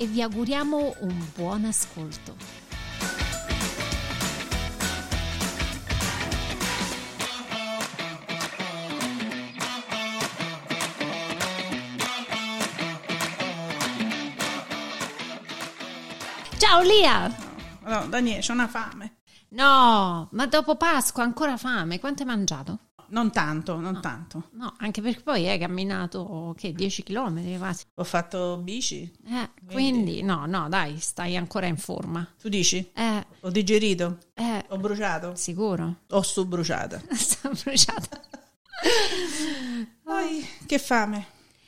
e vi auguriamo un buon ascolto. Ciao Lia! No, Daniele, c'ho una fame. No, ma dopo Pasqua ancora fame. Quanto hai mangiato? Non tanto, non tanto. No, anche perché poi hai camminato che 10 km quasi. Ho fatto bici. Eh, quindi no, no, dai, stai ancora in forma. Tu dici? Eh, Ho digerito? eh, Ho bruciato? sicuro? O sto bruciata? Sto bruciata. Poi, che fame.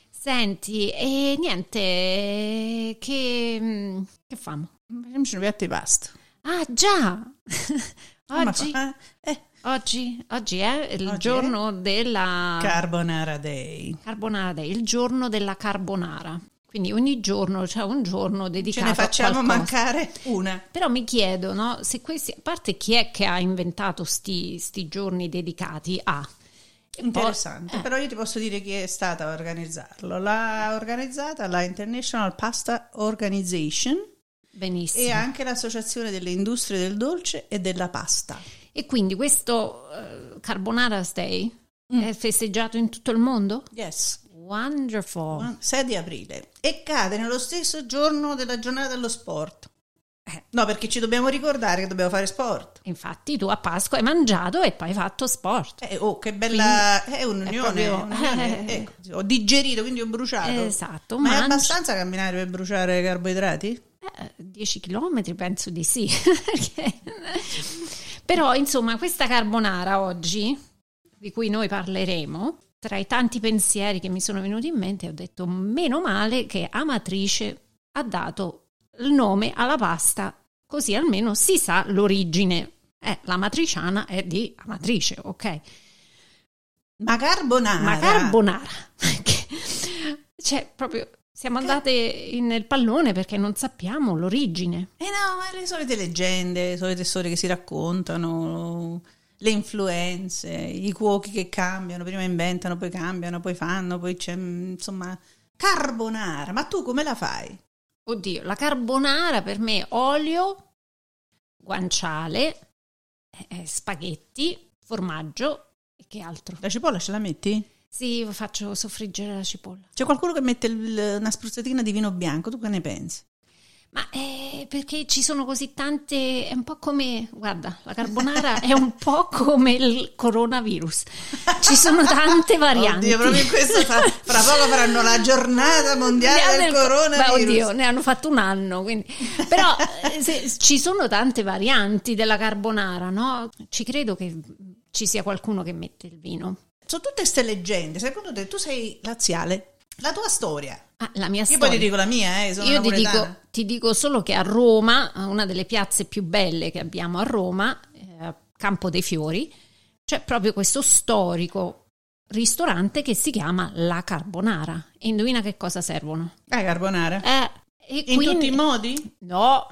Senti, e niente, che, mm, che famo? Facciamoci un piatto di pasta. Ah, già! Oggi, fa? Eh, oggi, oggi è il Oggi giorno della Carbonara Day. carbonara day, il giorno della carbonara. Quindi ogni giorno c'è un giorno Ce dedicato ne facciamo a qualcosa. mancare una. Però mi chiedo, no, se questi, a parte chi è che ha inventato sti, sti giorni dedicati a... poi- Interessante, eh, però io ti posso dire chi è stata a organizzarlo. L'ha organizzata la International Pasta Organization benissimo. e anche l'Associazione delle Industrie del Dolce e della Pasta. E quindi questo eh, Carbonara Day Mm. è festeggiato in tutto il mondo? Yes, Wonderful. 6 di aprile e cade nello stesso giorno della giornata dello sport. Eh, No, perché ci dobbiamo ricordare che dobbiamo fare sport. infatti tu a Pasqua hai mangiato e poi hai fatto sport. Eh, oh, che bella, è un'unione. è proprio- un'unione. eh. Ecco, ho digerito, quindi ho bruciato. Esatto, Ma è mangi- abbastanza camminare per bruciare carboidrati? Eh, 10 km penso di sì. Però insomma questa carbonara oggi, di cui noi parleremo, tra i tanti pensieri che mi sono venuti in mente ho detto meno male che Amatrice ha dato il nome alla pasta, così almeno si sa l'origine. Eh, la matriciana è di Amatrice, ok? Ma carbonara. Ma carbonara, cioè proprio siamo andate in- nel pallone perché non sappiamo l'origine. Eh no, le solite leggende, le solite storie che si raccontano, le influenze, i cuochi che cambiano, prima inventano, poi cambiano, poi fanno, poi c'è, mm, insomma, carbonara. Ma tu come la fai? Oddio, la carbonara per me olio, guanciale, eh, spaghetti, formaggio e che altro? La cipolla ce la metti? Sì, faccio soffriggere la cipolla. C'è qualcuno che mette il- una spruzzatina di vino bianco, tu che ne pensi? Ma eh, perché ci sono così tante, è un po' come, guarda, la carbonara è un po' come il coronavirus. Ci sono tante varianti. Oddio, proprio in questo fra, fra poco faranno la giornata mondiale del Beh, coronavirus. oddio, ne hanno fatto un anno, quindi. Però eh, se- ci sono tante varianti della carbonara, no? Ci credo che ci sia qualcuno che mette il vino. Sono tutte queste leggende, secondo te tu sei laziale? La tua storia. Ah, la mia Io storia. poi ti dico la mia, eh, sono Io ti dico, ti dico solo che a Roma, una delle piazze più belle che abbiamo a Roma, eh, Campo dei Fiori, c'è proprio questo storico ristorante che si chiama La Carbonara. E indovina che cosa servono? Eh, carbonara. Eh, In quindi- tutti i modi? No,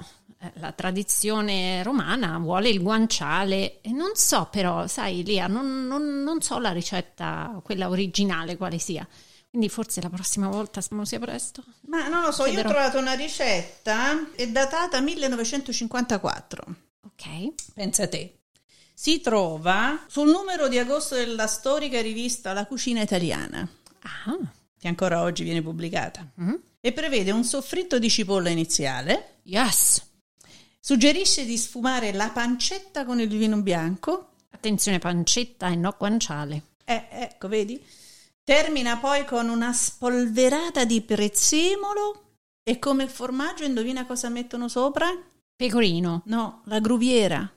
la tradizione romana vuole il guanciale e non so però, sai Lia, non, non- non so la ricetta, quella originale quale sia. Quindi forse la prossima volta speriamo sia presto. Ma non lo so, io ho trovato una ricetta, è datata 1954. Ok. Pensa te. Si trova sul numero di agosto della storica rivista La Cucina Italiana, Ah, che ancora oggi viene pubblicata, mhm. e prevede un soffritto di cipolla iniziale, yes. Suggerisce di sfumare la pancetta con il vino bianco, Attenzione pancetta e no guanciale. eh, ecco, vedi? Termina poi con una spolverata di prezzemolo e come formaggio indovina cosa mettono sopra? Pecorino. No, la gruviera.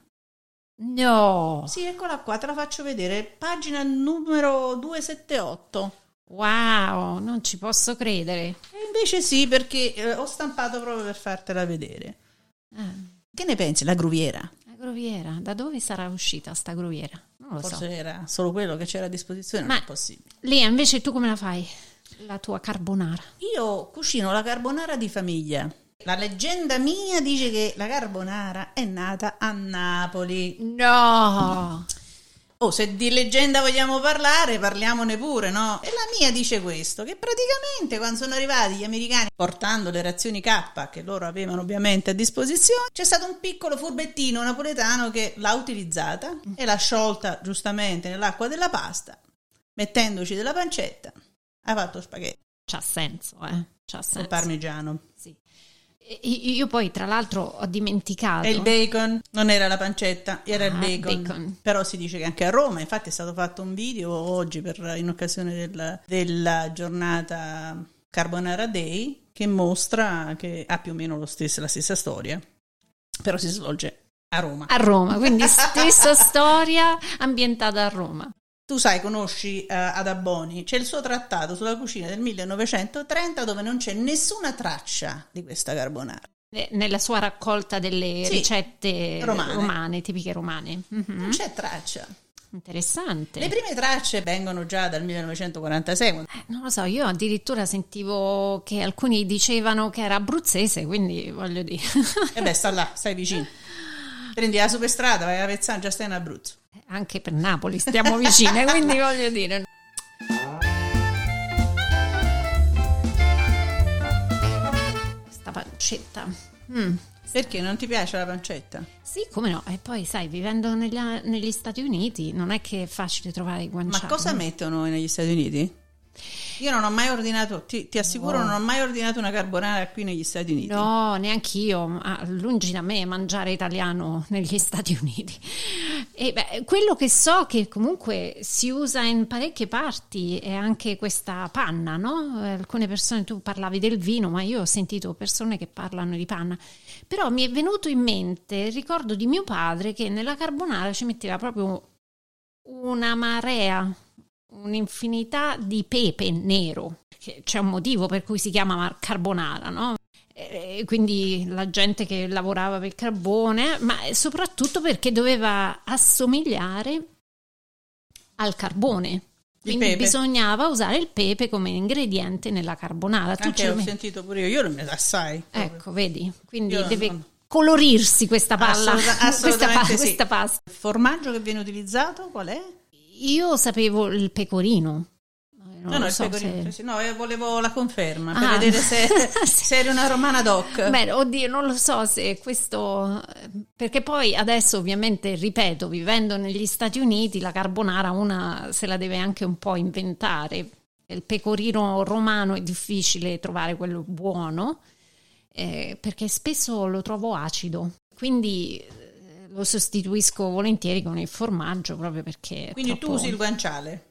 No. Sì, eccola qua, te la faccio vedere. Pagina numero 278. Wow, non ci posso credere. E invece sì, perché eh, ho stampato proprio per fartela vedere. Eh, Che ne pensi? La gruviera? la gruviera, da dove sarà uscita sta gruviera? Non lo Forse so. era solo quello che c'era a disposizione, Ma- non è possibile. Lia, invece tu come la fai? La tua carbonara. Io cucino la carbonara di famiglia. La leggenda mia dice che la carbonara è nata a Napoli. No! Oh, se di leggenda vogliamo parlare, parliamone pure, no? E la mia dice questo, che praticamente quando sono arrivati gli americani portando le razioni K, che loro avevano ovviamente a disposizione, c'è stato un piccolo furbettino napoletano che l'ha utilizzata e l'ha sciolta giustamente nell'acqua della pasta, mettendoci della pancetta, ha fatto spaghetti C'ha senso, eh? C'ha senso. parmigiano. Sì. Io poi, tra l'altro, ho dimenticato. E il bacon non era la pancetta, era il Ah, bacon. bacon. Però si dice che anche a Roma, infatti è stato fatto un video oggi per- in occasione del- della giornata Carbonara Day che mostra che ha più o meno lo stesso- la stessa storia, però si svolge a Roma. A Roma, quindi stessa storia ambientata a Roma. Tu sai, conosci eh, ad Abboni, c'è il suo trattato sulla cucina del 1930 dove non c'è nessuna traccia di questa carbonara. Eh, Nella sua raccolta delle Sì, ricette romane. romane, tipiche romane. Mhm. Non c'è traccia. Interessante. Le prime tracce vengono già dal 1946, quando Eh, non lo so, io addirittura sentivo che alcuni dicevano che era abruzzese, quindi voglio dire. E beh, sta là, stai vicino. Prendi la superstrada, vai a Vezzano, già stai in Abruzzo. Anche per Napoli stiamo vicine, quindi voglio dire. Questa pancetta. Mm. Perché non ti piace la pancetta? Sì, come no? E poi, sai, vivendo negli, negli Stati Uniti non è che è facile trovare i guanciali. Ma cosa mettono negli Stati Uniti? Io non ho mai ordinato, ti, ti assicuro, non ho mai ordinato una carbonara qui negli Stati Uniti. No, neanch'io, ma lungi da me mangiare italiano negli Stati Uniti. E beh, quello che so che comunque si usa in parecchie parti è anche questa panna, no? Alcune persone, tu parlavi del vino, ma io ho sentito persone che parlano di panna. Però mi è venuto in mente il ricordo di mio padre che nella carbonara ci metteva proprio una marea, un'infinità di pepe nero. C'è un motivo per cui si chiama carbonara, no? E quindi la gente che lavorava per il carbone, ma soprattutto perché doveva assomigliare al carbone. Quindi bisognava usare il pepe come ingrediente nella carbonara. Tu Anche ce lo ho metti- sentito pure io, io non me la sai. Ecco, vedi? Quindi deve non- colorirsi questa palla, Assoluta- questa, pa- sì. questa pasta. Il formaggio che viene utilizzato qual è? Io sapevo il pecorino. Non no, no, so pecorino. se- No, io volevo la conferma per Ah. vedere se, Sì. se eri una romana doc. Beh, oddio, non lo so se questo. Perché poi adesso, ovviamente, ripeto, vivendo negli Stati Uniti, la carbonara una se la deve anche un po' inventare. Il pecorino romano è difficile trovare quello buono eh, perché spesso lo trovo acido. Quindi lo sostituisco volentieri con il formaggio proprio perché. Quindi tu troppo- usi il guanciale.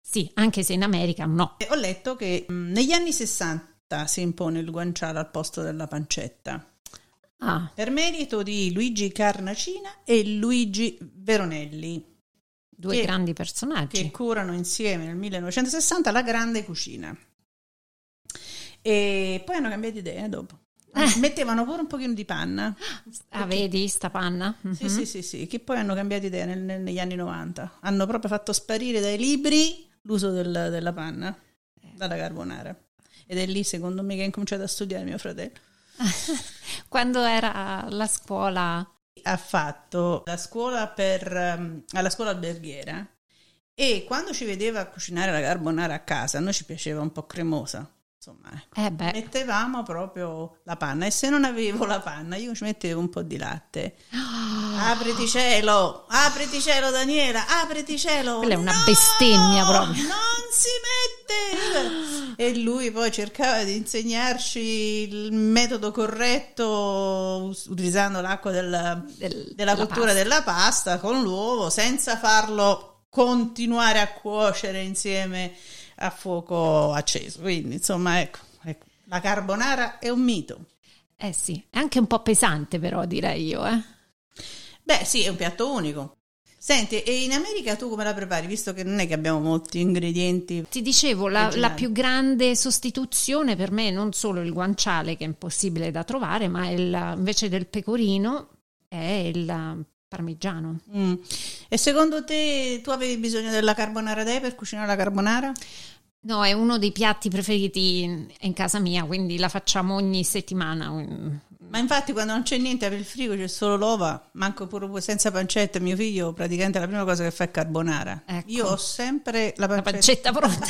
Sì, anche se in America no. E Ho letto che mh, negli anni 60 si impone il guanciale al posto della pancetta. Ah, Per merito di Luigi Carnacina e Luigi Veronelli, due Che- grandi personaggi. che curano insieme nel 1960 la grande cucina. E poi hanno cambiato idea dopo. Eh. Mettevano pure un pochino di panna. Ah, vedi sta panna? Sì, Mhm. sì, sì, sì, che poi hanno cambiato idea nel- nel- negli anni 90. Hanno proprio fatto sparire dai libri l'uso del- della panna, dalla carbonara. Ed è lì, secondo me, che ha incominciato a studiare mio fratello. Quando era alla scuola, Ha fatto la scuola per, ehm, alla scuola alberghiera e quando ci vedeva cucinare la carbonara a casa, a noi ci piaceva un po' cremosa. Insomma, ecco. eh mettevamo proprio la panna e se non avevo la panna io ci mettevo un po' di latte apriti cielo apriti cielo Daniela apriti cielo Quella è una No! bestemmia proprio. non si mette e lui poi cercava di insegnarci il metodo corretto utilizzando l'acqua del- del- della della cottura pasta. della pasta con l'uovo senza farlo continuare a cuocere insieme a fuoco acceso. Quindi, insomma, ecco, ecco, la carbonara è un mito. Eh sì, è anche un po' pesante però direi io, eh. Beh, sì, è un piatto unico. Senti, e in America tu come la prepari? Visto che non è che abbiamo molti ingredienti. Ti dicevo, la, la più grande sostituzione per me non solo il guanciale, che è impossibile da trovare, ma il, invece del pecorino è il parmigiano. Mm. E secondo te tu avevi bisogno della carbonara dei per cucinare la carbonara? No, è uno dei piatti preferiti in, casa mia, quindi la facciamo ogni settimana. Ma infatti quando non c'è niente per il frigo c'è solo l'ova, manco pure senza pancetta, mio figlio praticamente la prima cosa che fa è carbonara. Ecco. Io ho sempre la pancetta, la pancetta pronta.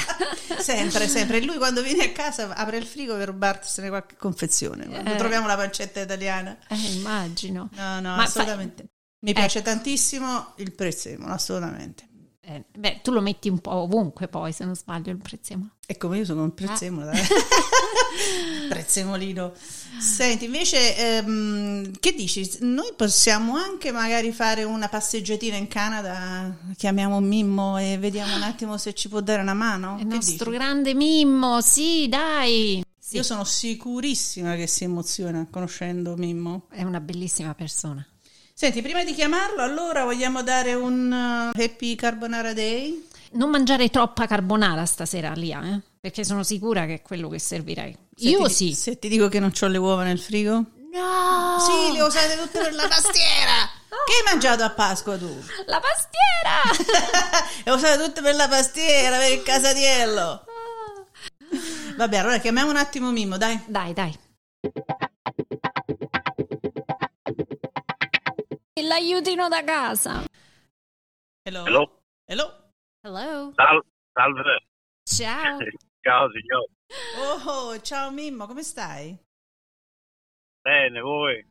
sempre, sempre. E lui quando viene a casa apre il frigo per rubarsene qualche confezione. Quando eh. troviamo la pancetta italiana. Eh, immagino. No, no, Ma assolutamente. Fa... Mi piace eh. tantissimo il prezzemolo, assolutamente. Eh, beh, tu lo metti un po' ovunque poi, se non sbaglio, il prezzemolo. Ecco, io sono un prezzemolo, ah. prezzemolino. Senti, invece, ehm, che dici? Noi possiamo anche magari fare una passeggiatina in Canada, chiamiamo Mimmo e vediamo un attimo se ci può dare una mano? Il che nostro dici? grande Mimmo, sì, dai! Sì. Io sono sicurissima che si emoziona conoscendo Mimmo. È una bellissima persona. Senti, prima di chiamarlo, allora vogliamo dare un uh, Happy Carbonara Day? Non mangiare troppa carbonara stasera, Lia, eh? perché sono sicura che è quello che servirai. Se Io ti, sì. Se ti dico che non ho le uova nel frigo? No! Sì, le ho usate tutte per la pastiera! Che hai mangiato a Pasqua tu? La pastiera! le ho usate tutte per la pastiera, per il casatiello. Vabbè, allora chiamiamo un attimo Mimmo, dai. Dai, dai. L'aiutino da casa. Hello. Hello. Hello. Hello. Sal- salve. Ciao. ciao signor. Oh, ciao Mimmo, come stai? Bene, voi?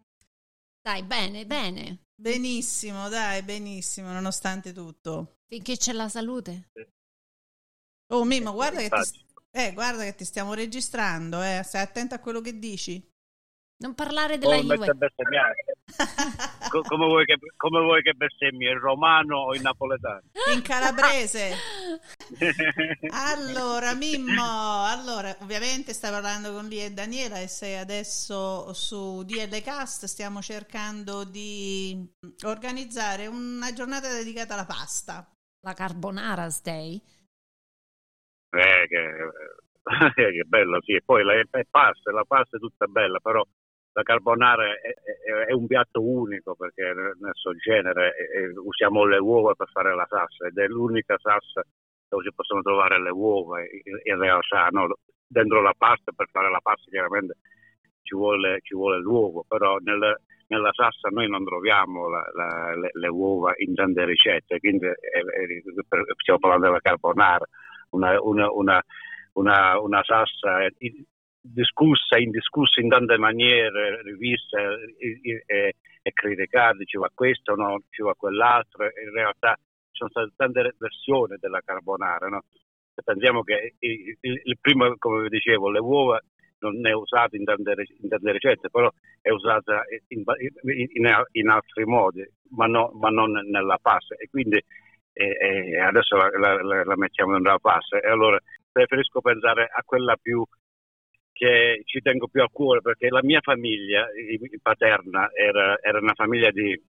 Dai, bene, bene. Benissimo, dai, benissimo, nonostante tutto. Finché c'è la salute. Oh Mimmo, guarda che ti, eh, guarda che ti stiamo registrando, eh. Stai attento a quello che dici. Non parlare della oh, Juve. Co- come, vuoi che, come vuoi che bestemmi, in romano o in napoletano? In calabrese. allora, Mimmo, allora, ovviamente stai parlando con Lia e Daniela e sei adesso su DL Cast, stiamo cercando di organizzare una giornata dedicata alla pasta. La carbonara day. Eh, che, che bella, sì. E poi la, la pasta, la pasta è tutta bella, però la carbonara è, è, è, un piatto unico perché nel suo genere è, usiamo le uova per fare la salsa ed è l'unica salsa dove si possono trovare le uova in, in realtà no? dentro la pasta per fare la pasta chiaramente ci vuole, ci vuole l'uovo però nel, nella salsa noi non troviamo la, la, le, le, uova in tante ricette quindi stiamo parlando della carbonara una, una, una, una, una salsa discussa, indiscussa in tante maniere, rivista e, e, e criticata, diceva questo, no, diceva quell'altro, in realtà ci sono state tante versioni della carbonara, no? pensiamo che il, il, primo, come vi dicevo, le uova non è usata in tante, in tante ricette, però è usata in, in, in altri modi, ma, no, ma, non nella pasta e quindi eh, adesso la, la, la mettiamo nella pasta e allora preferisco pensare a quella più che ci tengo più a cuore perché la mia famiglia paterna era, era una famiglia di,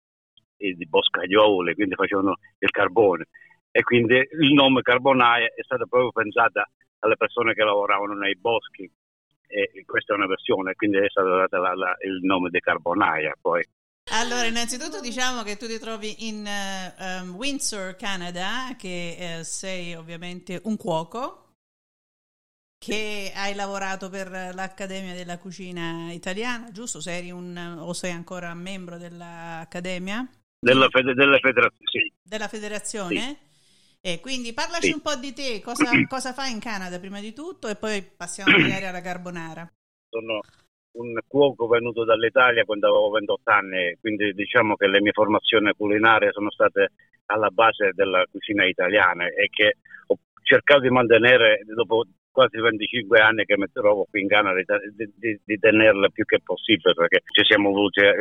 di boscaioli, quindi facevano il carbone. E quindi il nome Carbonaia è stato proprio pensato alle persone che lavoravano nei boschi. E questa è una versione, quindi è stato dato la, la, il nome di Carbonaia poi. Allora, innanzitutto diciamo che tu ti trovi in uh, um, Windsor, Canada, che uh, sei ovviamente un cuoco, che hai lavorato per l'Accademia della Cucina Italiana, giusto? Sei un, o sei ancora membro dell'Accademia? Della, fede, della federazione, sì. Della federazione? Sì. E quindi parlaci sì. un po' di te, cosa, cosa, fai in Canada prima di tutto e poi passiamo magari alla carbonara. Sono un cuoco venuto dall'Italia quando avevo 28 anni, quindi diciamo che le mie formazioni culinarie sono state alla base della cucina italiana e che ho cercato di mantenere dopo quasi 25 anni che mi trovo qui in Canada di, di, di tenerla più che possibile perché ci siamo voluti eh,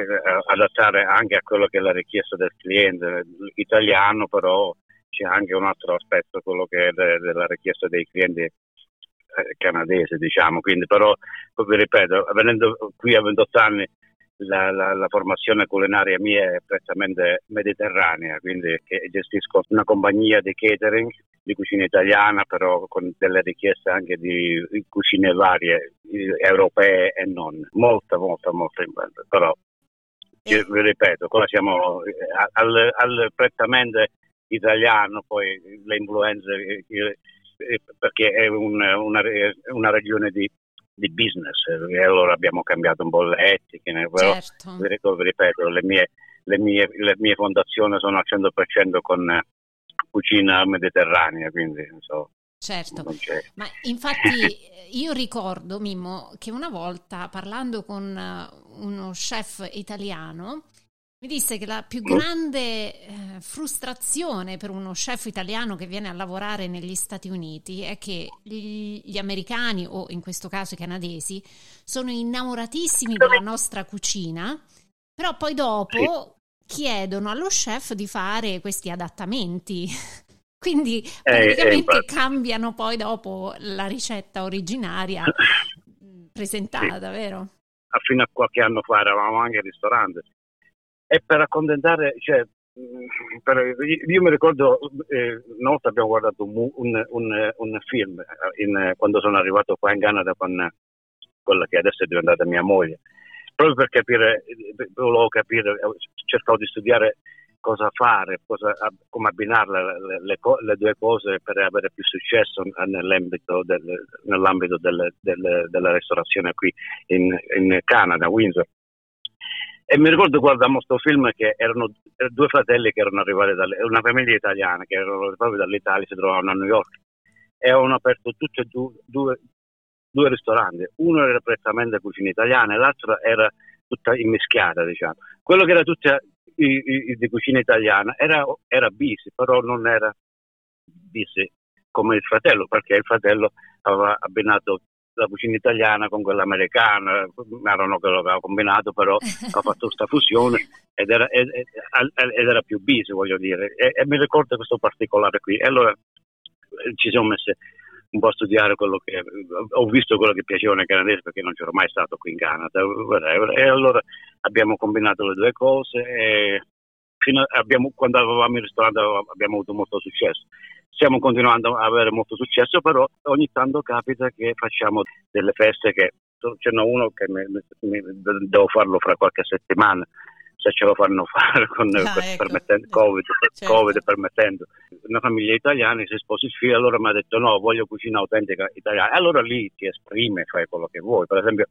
adattare anche a quello che è la richiesta del cliente italiano però c'è anche un altro aspetto quello che è de, della richiesta dei clienti eh, canadesi diciamo. Quindi però vi ripeto venendo qui a 28 anni la, la, la, formazione culinaria mia è prettamente mediterranea, quindi gestisco una compagnia di catering di cucina italiana, però con delle richieste anche di, cucine varie, europee e non. Molta, molta, molta invento. Però, eh. vi ripeto, qua siamo eh, al, al prettamente italiano, poi le influenze, eh, perché è un, una, una regione di di business e allora abbiamo cambiato un po' le etiche, però certo. vi ripeto, le mie, le, mie, le mie fondazioni sono al 100% con cucina mediterranea, quindi so, Certo, ma infatti io ricordo, Mimmo, che una volta parlando con uno chef italiano mi disse che la più grande eh, frustrazione per uno chef italiano che viene a lavorare negli Stati Uniti è che gli, gli, americani, o in questo caso i canadesi, sono innamoratissimi della nostra cucina, però poi dopo chiedono allo chef di fare questi adattamenti. Quindi eh, praticamente eh, cambiano poi dopo la ricetta originaria presentata, sì. vero? Fino a qualche anno fa eravamo anche al ristorante e per accontentare, cioè, mm, per, io mi ricordo eh, una volta abbiamo guardato un, un, un, un film eh, in, quando sono arrivato qua in Canada con quella che adesso è diventata mia moglie, proprio per capire, volevo capire, cercavo di studiare cosa fare, cosa, come abbinare le, le, le, due cose per avere più successo nell'ambito, del, nell'ambito del, del, della ristorazione qui in, in Canada, Windsor. E mi ricordo guardammo questo film che erano due fratelli che erano arrivati da una famiglia italiana che erano proprio dall'Italia, si trovavano a New York e avevano aperto tutti e due, due, due ristoranti. Uno era prettamente cucina italiana e l'altro era tutta immischiata, diciamo. Quello che era tutta di cucina italiana era, era busy, però non era busy come il fratello, perché il fratello aveva abbinato la cucina italiana con quella americana, ma non che aveva combinato, però ha fatto questa fusione ed era, ed, ed era, più busy, voglio dire. E, e, mi ricordo questo particolare qui. E allora eh, ci siamo messi un po' a studiare quello che ho visto quello che piaceva nei canadesi perché non c'ero mai stato qui in Canada e allora abbiamo combinato le due cose e abbiamo, quando avevamo il ristorante abbiamo avuto molto successo stiamo continuando a avere molto successo, però ogni tanto capita che facciamo delle feste che ce n'è uno che mi, mi, devo farlo fra qualche settimana se ce lo fanno fare con ah, ecco. COVID, certo. COVID, permettendo. Una famiglia italiana si sposa il figlio, allora mi ha detto no, voglio cucina autentica italiana. Allora lì ti esprime, fai quello che vuoi. Per esempio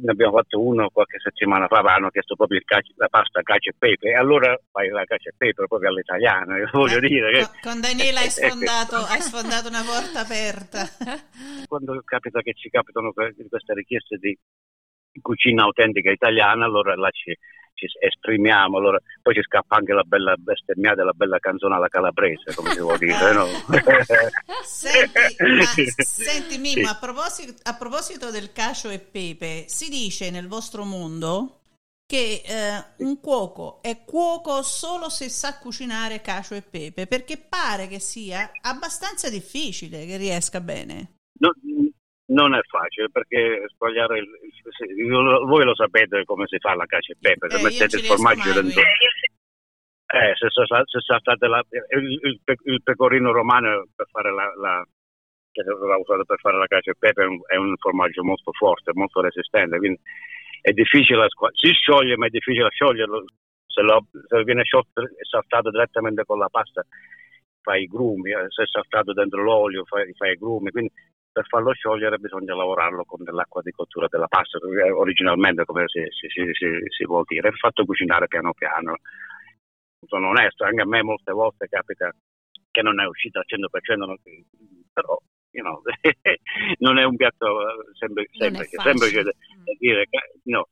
ne abbiamo fatto uno qualche settimana fa, hanno chiesto proprio cacio, la pasta cacio e pepe, e allora fai la cacio e pepe proprio all'italiana, voglio eh, dire. Che... Con Daniela hai sfondato, hai sfondato una porta aperta. Quando capita che ci capitano queste richieste di cucina autentica italiana, allora là ci, ci esprimiamo, allora, poi ci scappa anche la bella bestemmiata, la bella canzone alla calabrese, come si vuol dire, no? senti, ma, senti Mimmo, sì. a, proposito, a, proposito, del cacio e pepe, si dice nel vostro mondo che eh, un cuoco è cuoco solo se sa cucinare cacio e pepe, perché pare che sia abbastanza difficile che riesca bene. No, non è facile perché sbagliare il, voi lo sapete come si fa la cacio e pepe, se eh, mettete il formaggio dentro. Eh, se, se, se la, il, il, il, pecorino romano per fare la, la che va usato per fare la cacio e pepe è un, è un, formaggio molto forte, molto resistente, quindi è difficile, si scioglie ma è difficile scioglierlo, se, lo, se viene sciolto e saltato direttamente con la pasta fai i grumi, eh, se è saltato dentro l'olio fai, fai i grumi, quindi per farlo sciogliere bisogna lavorarlo con dell'acqua di cottura della pasta, originalmente come si, si, si, si vuol dire, è fatto cucinare piano piano. Sono onesto, anche a me molte volte capita che non è uscito al 100%, però you know, non è un piatto semplice, semplice, semplice da dire, no,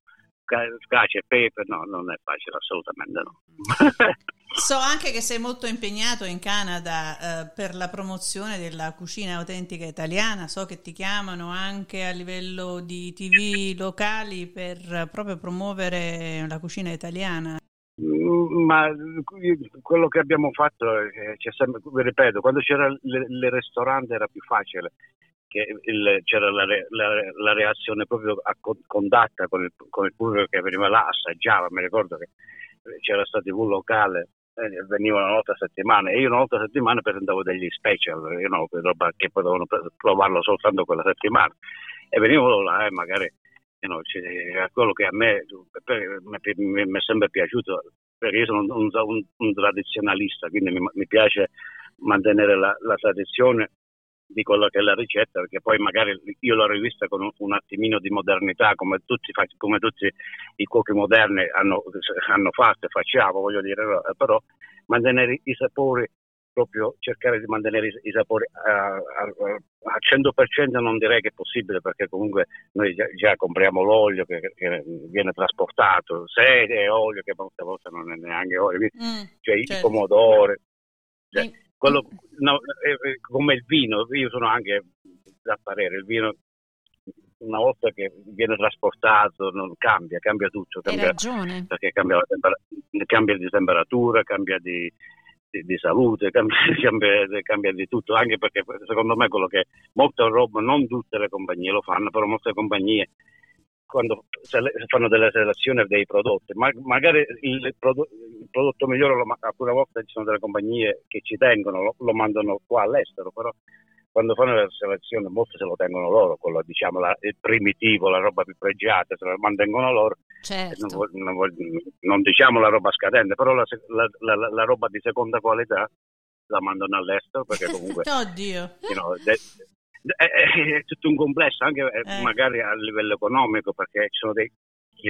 cacio e pepe, no, non è facile, assolutamente no. So anche che sei molto impegnato in Canada eh, per la promozione della cucina autentica italiana, so che ti chiamano anche a livello di tv locali per eh, proprio promuovere la cucina italiana. Mm, ma quello che abbiamo fatto, eh, sempre, ripeto, quando c'era il ristorante era più facile che il, c'era la, la, la, reazione proprio a contatta con il, con il pubblico che veniva là, assaggiava, mi ricordo che c'era stato TV locale eh, venivano una volta a settimana e io una volta a settimana presentavo degli special you know, che potevano provarlo soltanto quella settimana. E venivano là e magari you know, quello che a me mi è sempre piaciuto perché io sono un, un, un tradizionalista quindi mi, mi piace mantenere la, la tradizione di quello che è la ricetta, perché poi magari io l'ho rivista con un, un attimino di modernità, come tutti, come tutti, i cuochi moderni hanno, hanno fatto e facciamo, voglio dire, però mantenere i sapori proprio cercare di mantenere i, sapori a, a, a, 100% non direi che è possibile perché comunque noi già, già compriamo l'olio che, che, viene trasportato, se è olio che molte volte non è neanche olio, mm, cioè certo. i pomodori. Cioè, quello, no, come il vino, io sono anche da parere, il vino una volta che viene trasportato non cambia, cambia tutto, cambia, perché cambia, cambia, di temperatura, cambia di, di, di salute, cambia, cambia, di tutto, anche perché secondo me quello che molte roba, non tutte le compagnie lo fanno, però molte compagnie quando fanno delle selezioni dei prodotti, ma magari il, prodotto, il prodotto migliore lo, alcune volte ci sono delle compagnie che ci tengono, lo, lo mandano qua all'estero, però quando fanno la selezione molte se lo tengono loro, quello diciamo la, il primitivo, la roba più pregiata, se lo mantengono loro, certo. non, non, non, diciamo la roba scadente, però la, la, la, roba di seconda qualità la mandano all'estero perché comunque Oddio. You know, de, è, è, tutto un complesso, anche eh. eh. magari a livello economico, perché ci sono dei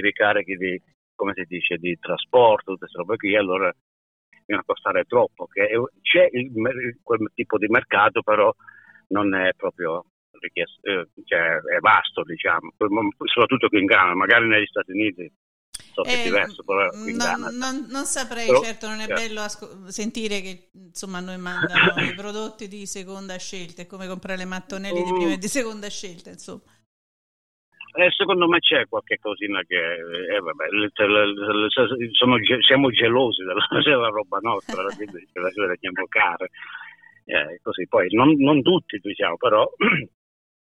ricarichi di, come si dice, di trasporto, tutte queste robe qui, allora viene a costare troppo. Che c'è il, quel tipo di mercato, però non è proprio richiesto, eh, cioè è vasto, diciamo, soprattutto qui in Ghana, magari negli Stati Uniti so che è eh, diverso, però non, non, non, saprei, però, certo non è certo. bello asco- sentire che insomma noi mandano i prodotti di seconda scelta, è come comprare le mattonelle di prima e di seconda scelta, insomma. Eh, secondo me c'è qualche cosina che eh, vabbè, sono, siamo gelosi della, della roba nostra, quindi ce la dobbiamo care. Eh, così. Poi non, non tutti, diciamo, però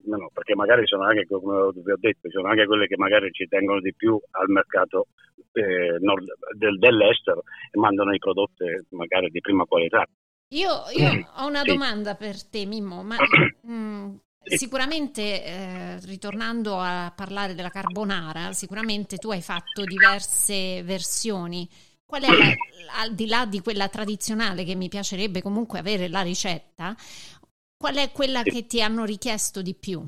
no, perché magari sono anche, come vi ho detto, sono anche quelle che magari ci tengono di più al mercato eh, nord, del, dell'estero e mandano i prodotti magari di prima qualità. Io, io mm. ho una sì. domanda per te, Mimmo, ma mm, sì. sicuramente eh, ritornando a parlare della carbonara, sicuramente tu hai fatto diverse versioni. Qual è la, al di là di quella tradizionale che mi piacerebbe comunque avere la ricetta, Qual è quella sì. che ti hanno richiesto di più?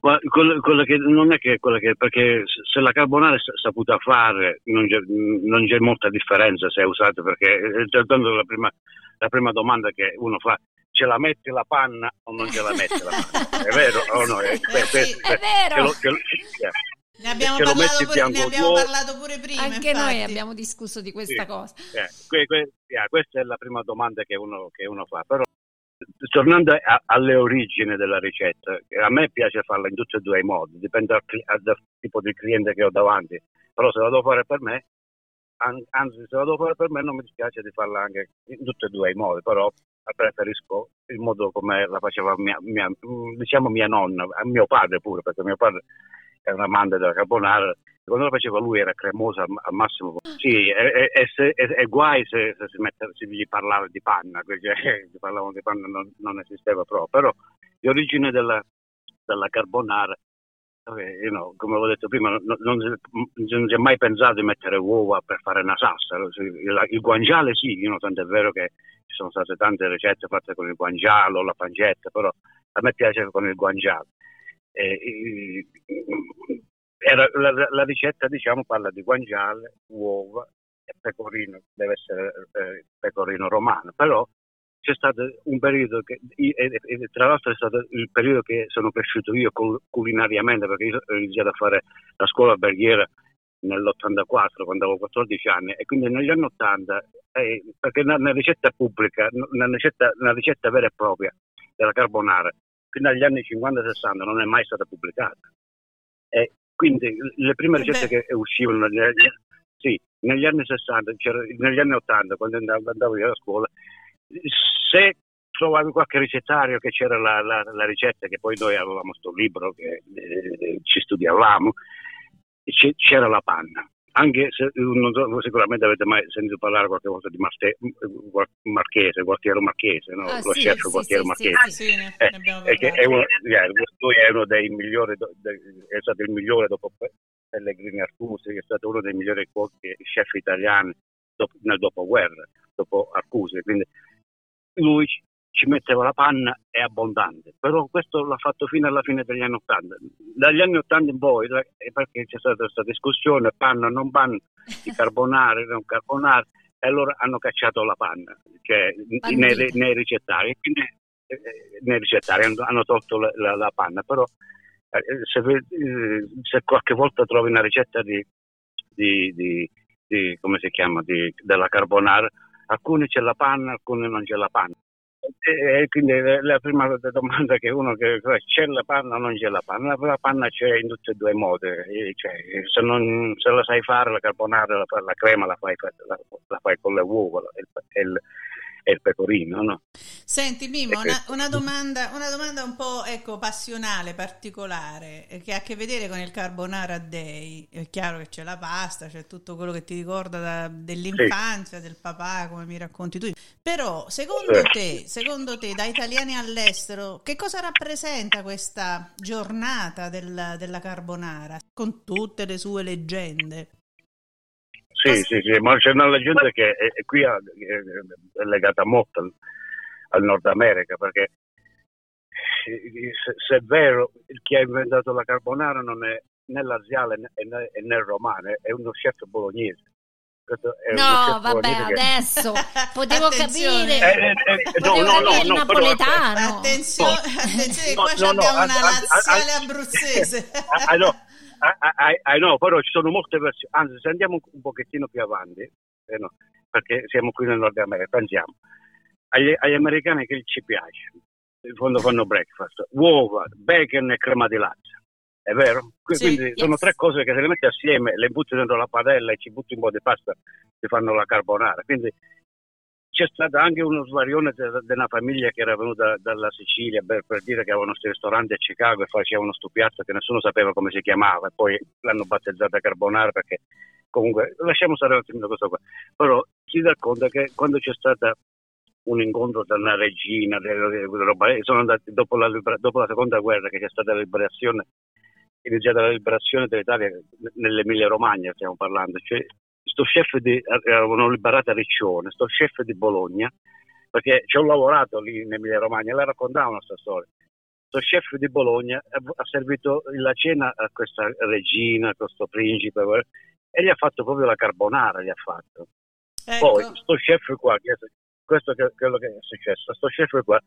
Ma quello, quello che non è che quella che perché se la carbonara è saputa fare non c'è, non c'è molta differenza se è usata perché tanto la prima, la prima domanda che uno fa ce la metti la panna o non ce la metti la panna è vero o no? È, beh, sì, è vero ce lo, ce ne abbiamo, parlato pure, ne abbiamo parlato pure, prima. Anche infatti. noi abbiamo discusso di questa sì, cosa. Eh, que, que, yeah, questa è la prima domanda che uno, che uno fa. Però tornando a, alle origini della ricetta, a me piace farla in tutti e due i modi, dipende dal, dal, tipo di cliente che ho davanti, però se la devo fare per me, anzi se la devo fare per me non mi dispiace di farla anche in tutti e due i modi, però preferisco il modo come la faceva mia, mia, diciamo mia nonna, mio padre pure, perché mio padre è un amante della carbonara quando lo faceva lui era cremosa al massimo. Sì, e, e, se, e, e guai se, se, si mette, se, gli parlava di panna, perché si parlavano di panna non, non esisteva proprio, però le origini della, della carbonara, you know, come ho detto prima, non, non, non, si è mai pensato di mettere uova per fare una salsa. Il, il guanciale sì, you know, tanto è vero che ci sono state tante ricette fatte con il guanciale o la pancetta, però a me piace con il guanciale. Eh, era, la, la, ricetta diciamo parla di guanciale, uova e pecorino, deve essere eh, pecorino romano, però c'è stato un periodo che, tra l'altro è stato il periodo che sono cresciuto io culinariamente perché io ho iniziato a fare la scuola alberghiera nell'84 quando avevo 14 anni e quindi negli anni 80 eh, perché una, ricetta pubblica una ricetta, una ricetta vera e propria della carbonara fino agli anni 50-60 non è mai stata pubblicata. E quindi le prime ricette Beh. che uscivano negli, sì, negli anni 60, negli anni 80, quando andavo, andavo io a scuola, se trovavi qualche ricettario che c'era la, la, la, ricetta, che poi noi avevamo questo libro che eh, ci studiavamo, c'era la panna. Anche se so, sicuramente avete mai sentito parlare qualche volta di Marte, Marchese, Gualtiero Marchese, no? ah, lo sì, chef sì, Gualtiero sì, Marchese. Sì, sì, Eh, è, che è uno, eh, lui è uno dei migliori, è stato il migliore dopo Pe- Pellegrini Artusi, è stato uno dei migliori cuochi, chef italiani dopo- nel dopoguerra, dopo Artusi. Quindi lui ci- metteva la panna è abbondante, però questo l'ha fatto fino alla fine degli anni Ottanta. Dagli anni Ottanta in poi, eh, perché c'è stata questa discussione, panna non panna, di carbonare, non carbonare, e allora hanno cacciato la panna, cioè nei, nei ricettari. Quindi, eh, nei ricettari hanno, hanno tolto la, la- la panna, però eh, se, eh, se qualche volta trovi una ricetta di, di- di- di- come si chiama, di- della carbonara, alcuni c'è la panna, alcuni non c'è la panna. E, quindi la prima domanda che uno che c'è la panna o non c'è la panna? La, panna c'è in tutti e due i modi, cioè, se, non, se la sai fare la carbonara, la, la crema la fai, la, la fai con le uova il, il- e il pecorino, no? Senti Mimo, una, una domanda, una domanda un po' ecco, passionale, particolare, eh, che ha a che vedere con il carbonara day. È chiaro che c'è la pasta, c'è tutto quello che ti ricorda da- dell'infanzia, del papà, come mi racconti tu. Però, secondo Eh. te, secondo te, da italiani all'estero, che cosa rappresenta questa giornata del- della carbonara, con tutte le sue leggende? Sì, Cosa- sì, sì, ma c'è una leggenda che è, è qui a- è, legata molto al, al Nord America, perché eh, se, se è vero, chi ha inventato la carbonara non è né laziale né, né, né romano, è uno chef bolognese. No, vabbè, che- adesso potevo capire. Eh, eh, eh, Potevo no, no, capire il no, però- napoletano. Attenzione, attenzione, No, qua no, abbiamo una laziale abruzzese. Ah, ah, no, ah, no, però ci sono molte versioni, anzi se andiamo un pochettino più avanti, eh, no, perché siamo qui nel Nord America, pensiamo, agli, agli americani che ci piace, quando fanno breakfast, uova, bacon e crema di latte, è vero? Qui- Sì, Quindi sono yes. tre cose che se le metti assieme, le butti dentro la padella e ci butti un po' di pasta, ti fanno la carbonara, quindi c'è stata anche uno svarione di una famiglia che era venuta dalla Sicilia per, per dire che avevano questi ristoranti a Chicago e facevano sto piatto che nessuno sapeva come si chiamava. E poi l'hanno battezzata carbonara perché comunque lasciamo stare un attimino questo qua. Però si dà conto che quando c'è stata un incontro tra una regina sono andati dopo la, dopo la seconda guerra che c'è stata la liberazione iniziata la liberazione dell'Italia nell'Emilia Romagna stiamo parlando cioè sto chef di avevano liberato a Riccione sto chef di Bologna perché ci ho lavorato lì in Emilia Romagna e la raccontavano questa storia. Sto chef di Bologna ha servito la cena a questa regina a questo principe eh, e gli ha fatto proprio la carbonara gli ha fatto. Poi Ecco, sto chef qua, questo è quello che è successo, sto chef qua,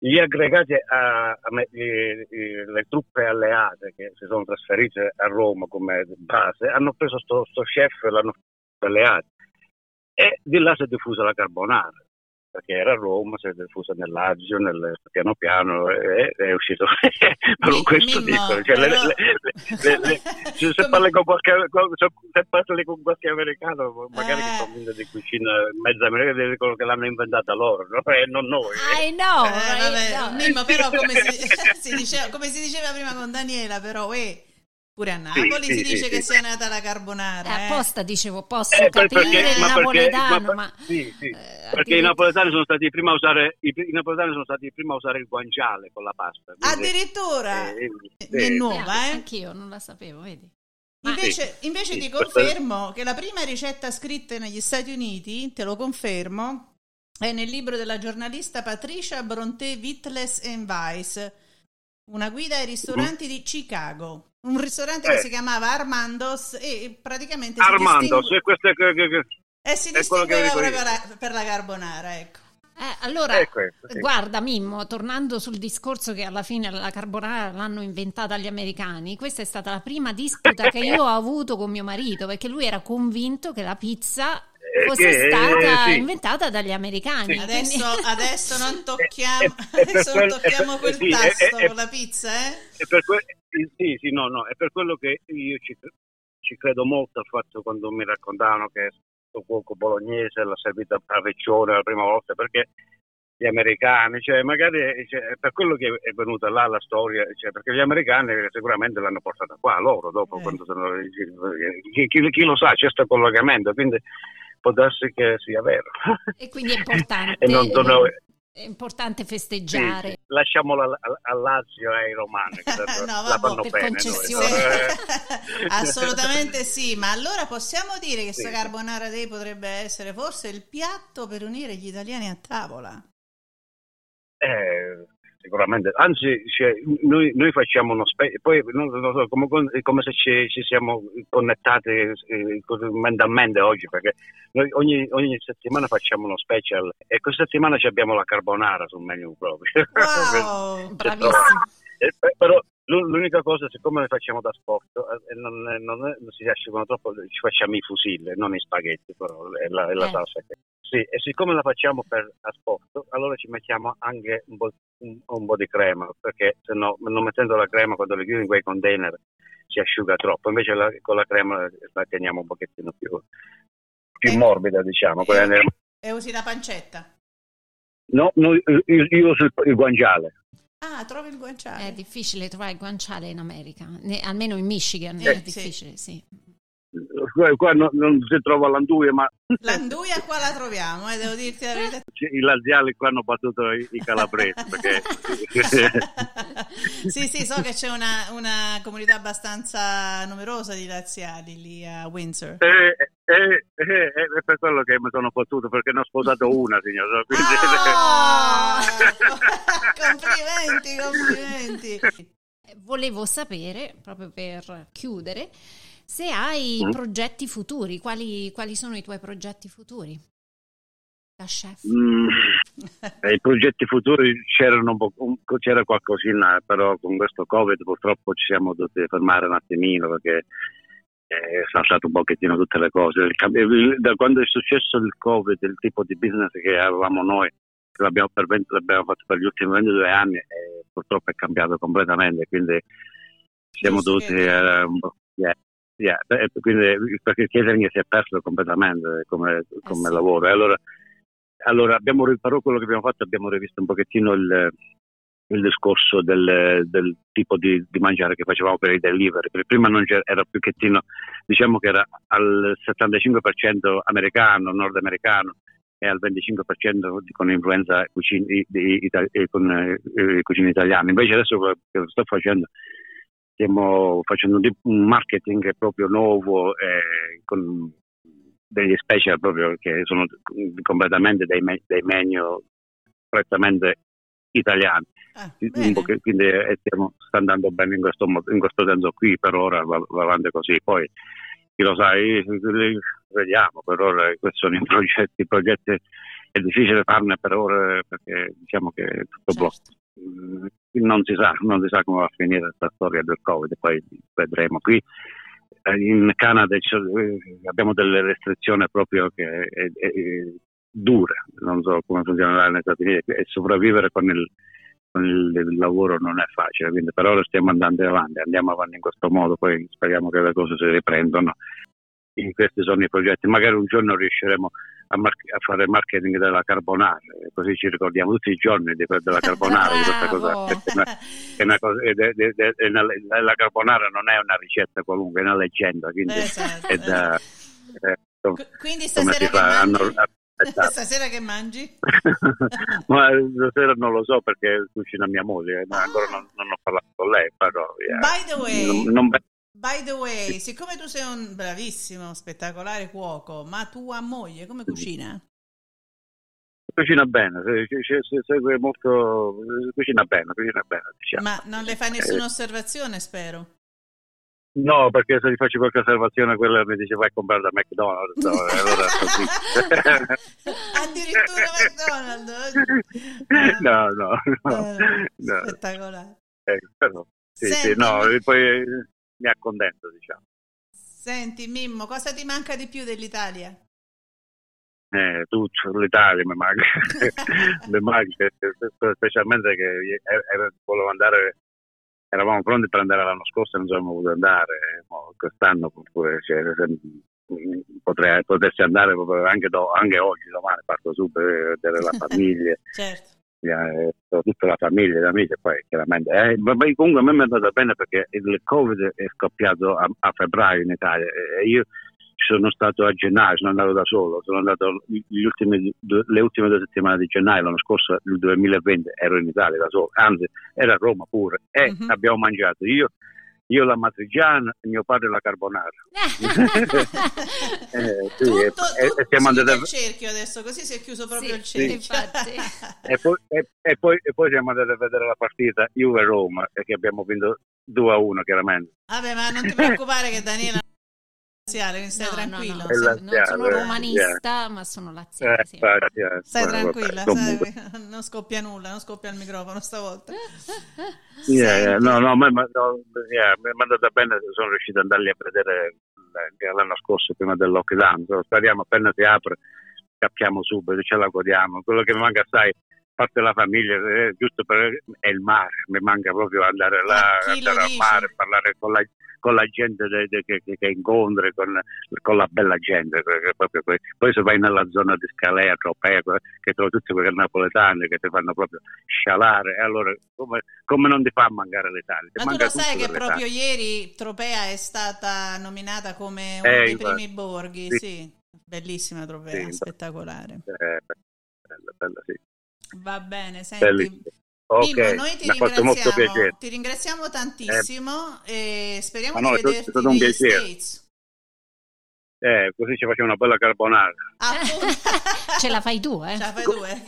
gli aggregati a, a me- i- le truppe alleate che si sono trasferite a Roma come base, hanno preso sto, sto chef e l'hanno alleati e di là si è diffusa la carbonara perché era a Roma, si è diffusa nel Lazio, nel, piano piano e è uscito per Mi- questo Mimmo, dico cioè, le- però- le- le- le- le- se, parli con qualche, con- se, se parli con qualche americano, magari Eh. ti convince di cucina mezza americana e dicono che l'hanno inventata loro, no? e non noi. I know, Eh, vabbè, No. Mimmo, però come si, si diceva, come si diceva prima con Daniela, però eh, pure a Napoli sì, si sì, dice sì. che sia nata la carbonara. Eh, eh. apposta dicevo, posso Eh, capire perché- il ma perché- napoletano, ma- ma... sì, sì, eh, perché i napoletani sono stati i primi a usare i, i napoletani sono stati i primi a usare il guanciale con la pasta. quindi- Addirittura eh, è sì. nuova, Eh, eh. Anch'io non la sapevo, vedi? Ma- Invece, invece Sì, ti questo è- confermo che la prima ricetta scritta negli Stati Uniti, te lo confermo, è nel libro della giornalista Patricia Bronte Wittles and Weiss, una guida ai ristoranti di Chicago. Un ristorante che Eh. si chiamava Armandos e praticamente si Armando, distingue- se questo è, che- che- che- e si è quello che distingueva la- per la carbonara, ecco. Eh, allora, questo, sì. guarda Mimmo, tornando sul discorso che alla fine la carbonara l'hanno inventata gli americani, questa è stata la prima disputa che io ho avuto con mio marito, perché lui era convinto che la pizza Eh, fosse che- stata sì. inventata dagli americani. Sì. Adesso, adesso non tocchiamo, per adesso non tocchiamo per- quel tasto con la pizza, eh? E per que- sì, sì, no, no, è per quello che io ci, ci credo molto al fatto quando mi raccontavano che questo cuoco bolognese l'ha servita a Vecchione la prima volta, perché gli americani, cioè magari cioè, per quello che è venuta là la storia, cioè, perché gli americani sicuramente l'hanno portata qua loro dopo, eh. sono, chi, chi, chi, lo sa, c'è questo collegamento, quindi può darsi che sia vero. E quindi è importante. e non sono, è importante festeggiare. Sì, sì. Lasciamolo al, Lazio e ai romani, no, la fanno bene. Assolutamente sì, ma allora possiamo dire che questa sì. Carbonara Day potrebbe essere forse il piatto per unire gli italiani a tavola? Eh, sicuramente, anzi cioè, noi, noi, facciamo uno speciale, poi non, non so, come, come, se ci, ci siamo connettati eh, mentalmente oggi, perché noi ogni, ogni, settimana facciamo uno special e questa settimana abbiamo la carbonara sul menu proprio. Wow, bravissimo. Eh, però l'unica cosa, siccome le facciamo da sport eh, non, non, non, si asciugano troppo, ci facciamo i fusilli, non i spaghetti, però è la, è la eh. salsa che sì, e siccome la facciamo per asporto, allora ci mettiamo anche un po', un, un po', di crema, perché se no, non mettendo la crema quando le chiudi in quei container si asciuga troppo, invece la, con la crema la teniamo un pochettino più, più e, morbida, diciamo. E, e, usi la pancetta? No, no io, io, uso il, il guanciale. Ah, trovi il guanciale? È difficile trovare il guanciale in America, ne, almeno in Michigan eh, è difficile, sì. sì qua no, non si trova l'anduia, ma... L'anduia qua la troviamo, eh, devo dirti la verità. I laziali qua hanno battuto i, i calabresi. Perché... sì, sì, so che c'è una, una, comunità abbastanza numerosa di laziali lì a Windsor. Eh, eh, eh, è per quello che mi sono fottuto, perché ne ho sposato una, signor. Quindi... Oh! complimenti, complimenti. Volevo sapere, proprio per chiudere, se hai mm. progetti futuri, quali, quali, sono i tuoi progetti futuri? Da chef. Mm, eh, I progetti futuri c'erano c'era qualcosina, però con questo Covid purtroppo ci siamo dovuti fermare un attimino perché è saltato un pochettino tutte le cose. Da quando è successo il Covid, il tipo di business che avevamo noi, che l'abbiamo, per 20, l'abbiamo fatto per gli ultimi 22 anni, eh, purtroppo è cambiato completamente, quindi siamo dovuti... Eh, yeah, Yeah, quindi, perché il catering si è perso completamente come, come eh sì. lavoro. Allora, allora abbiamo, però quello che abbiamo fatto abbiamo rivisto un pochettino il, il discorso del, del tipo di, di, mangiare che facevamo per i delivery. Prima non era più chettino, diciamo che era al 75% americano, nordamericano e al 25% con influenza cucini, di, di, con eh, cucine italiane. Invece adesso che sto facendo stiamo facendo un marketing proprio nuovo eh, con degli special proprio che sono completamente dei, me- dei menu prettamente italiani. Ah, quindi eh, stiamo, sta andando bene in questo, in questo senso qui, per ora va, va avanti così. Poi chi lo sa, vediamo, per ora questi sono i progetti, i progetti è difficile farne per ora perché diciamo che è tutto certo. bloccato. Mm, non si sa, non si sa come va a finire questa storia del Covid, poi vedremo. Qui eh, in Canada eh, abbiamo delle restrizioni proprio che dure, non so come funzionerà negli Stati Uniti, e sopravvivere con il, con il, lavoro non è facile, quindi per ora stiamo andando avanti, andiamo avanti in questo modo, poi speriamo che le cose si riprendano. In questi sono i progetti, magari un giorno riusciremo a, mar- a, fare marketing della carbonara, così ci ricordiamo tutti i giorni di, della carbonara, di questa cosa. La carbonara non è una ricetta qualunque, è una leggenda. Quindi, esatto, è da, eh, quindi stasera mangi? Hanno, esatto. stasera che mangi? ma stasera non lo so perché cucina mia moglie, ma ah. ancora non, non, ho parlato con lei. Però, yeah. By the way, non, non, By the way, siccome tu sei un bravissimo, spettacolare cuoco, ma tua moglie come cucina? Cucina bene, segue molto, cucina bene, cucina bene. Diciamo. Ma non le fai nessuna osservazione, spero? No, perché se gli faccio qualche osservazione quella mi dice vai a comprare da McDonald's. No, allora Addirittura McDonald's? No, no, no. Eh, no. Spettacolare. Eh, però, sì, Senti, sì, no, poi mi accontento, diciamo. Senti Mimmo, cosa ti manca di più dell'Italia? Eh, tutto, l'Italia mi manca, mi manca specialmente che eh, volevo andare, eravamo pronti per andare l'anno scorso e non siamo potuti andare, quest'anno pure cioè, potrei, potresti andare anche, do, anche, oggi, domani parto subito a vedere la famiglia. certo. Eh, tutta la famiglia, gli amici, poi chiaramente. Eh, ma comunque a me mi è andata bene perché il Covid è scoppiato a, a febbraio in Italia e io sono stato a gennaio, sono andato da solo, sono andato ultimi, le ultime due settimane di gennaio, l'anno scorso, il 2020, ero in Italia da solo, anzi ero a Roma pure e uh-huh. abbiamo mangiato io io la matriciana e mio padre la carbonara. eh, sì, tutto, e, tutto e siamo andati a... cerchio adesso, così si è chiuso proprio sì, il cerchio. e, poi, e, e, poi, e, poi, siamo andati a vedere la partita Juve-Roma, perché abbiamo vinto 2 a 1, chiaramente. Vabbè, ma non ti preoccupare che Daniela laziale, stai no, tranquillo. No, no. non sono romanista, yeah. ma sono laziale. Eh, sì. yeah. Stai tranquilla, stai, non scoppia nulla, non scoppia il microfono stavolta. Yeah, no, no, ma, no, yeah, mi è andata bene, sono riuscito ad andarli a vedere l'anno scorso prima del lockdown. Speriamo appena si apre, capiamo subito, ce la godiamo. Quello che mi manca, sai, parte la famiglia, eh, giusto per è il mare, mi manca proprio andare là, andare al mare, parlare con la, con la gente de, de, che, che, incontri, con, con, la bella gente. Poi se vai nella zona di Scalea, Tropea, che trovi tutti quei napoletani che ti fanno proprio scialare, e allora come, come non ti fa mancare l'Italia? Ti Ma tu lo sai che proprio ieri Tropea è stata nominata come uno eh, dei primi borghi, sì. sì. Bellissima Tropea, sì, spettacolare. Eh, bella, bella, sì. Va bene, senti. Bellissimo. Okay, Mimmo, noi ti ringraziamo, ti ringraziamo tantissimo eh, e speriamo no, di vederti è stato un piacere. States. Eh, così ci facciamo una bella carbonara. Ah, Ce la fai tu, eh? Ce la fai tu, eh?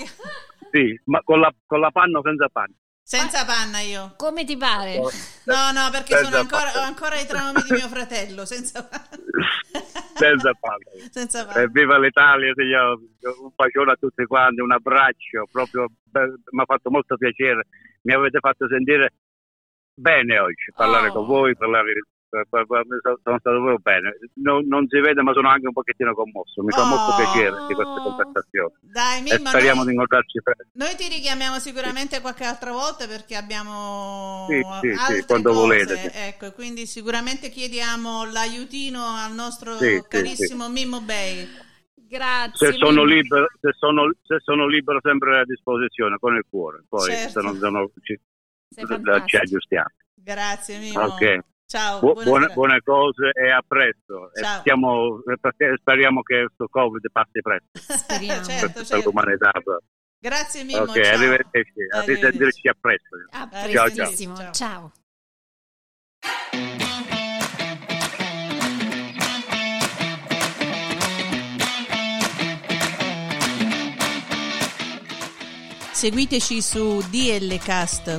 sì, ma con la, con la panna o senza panna? Senza panna io. Come ti pare? No, no, perché sono ancora, ho ancora i traumi di mio fratello, senza panna. senza panna. senza panna. Eh, viva l'Italia, signor. un bacione a tutti quanti, un abbraccio, proprio mi ha fatto molto piacere. Mi avete fatto sentire bene oggi, parlare oh. con voi, parlare sono stato proprio bene. Non, non, si vede, ma sono anche un pochettino commosso. Mi fa oh, molto piacere di queste conversazioni. Dai, Mimmo, speriamo noi, di incontrarci presto. Noi ti richiamiamo sicuramente qualche altra volta perché abbiamo sì, sì, sì, quando cose. volete. Ecco, quindi sicuramente chiediamo l'aiutino al nostro carissimo Mimmo Bay. Grazie. Se sono, libero, se, sono, se sono, libero, sempre a disposizione con il cuore, poi certo. se non sono, ci, ci aggiustiamo. Grazie Mimmo. Ok. Ciao, Bu- buone, buone, cose e a presto. E stiamo, speriamo che questo Covid passi presto. Speriamo. certo, per certo. l'umanità. Grazie Mimmo. Ok, ciao. arrivederci. A risentirci a presto. A ciao, ciao. ciao. Seguiteci su dlcast.com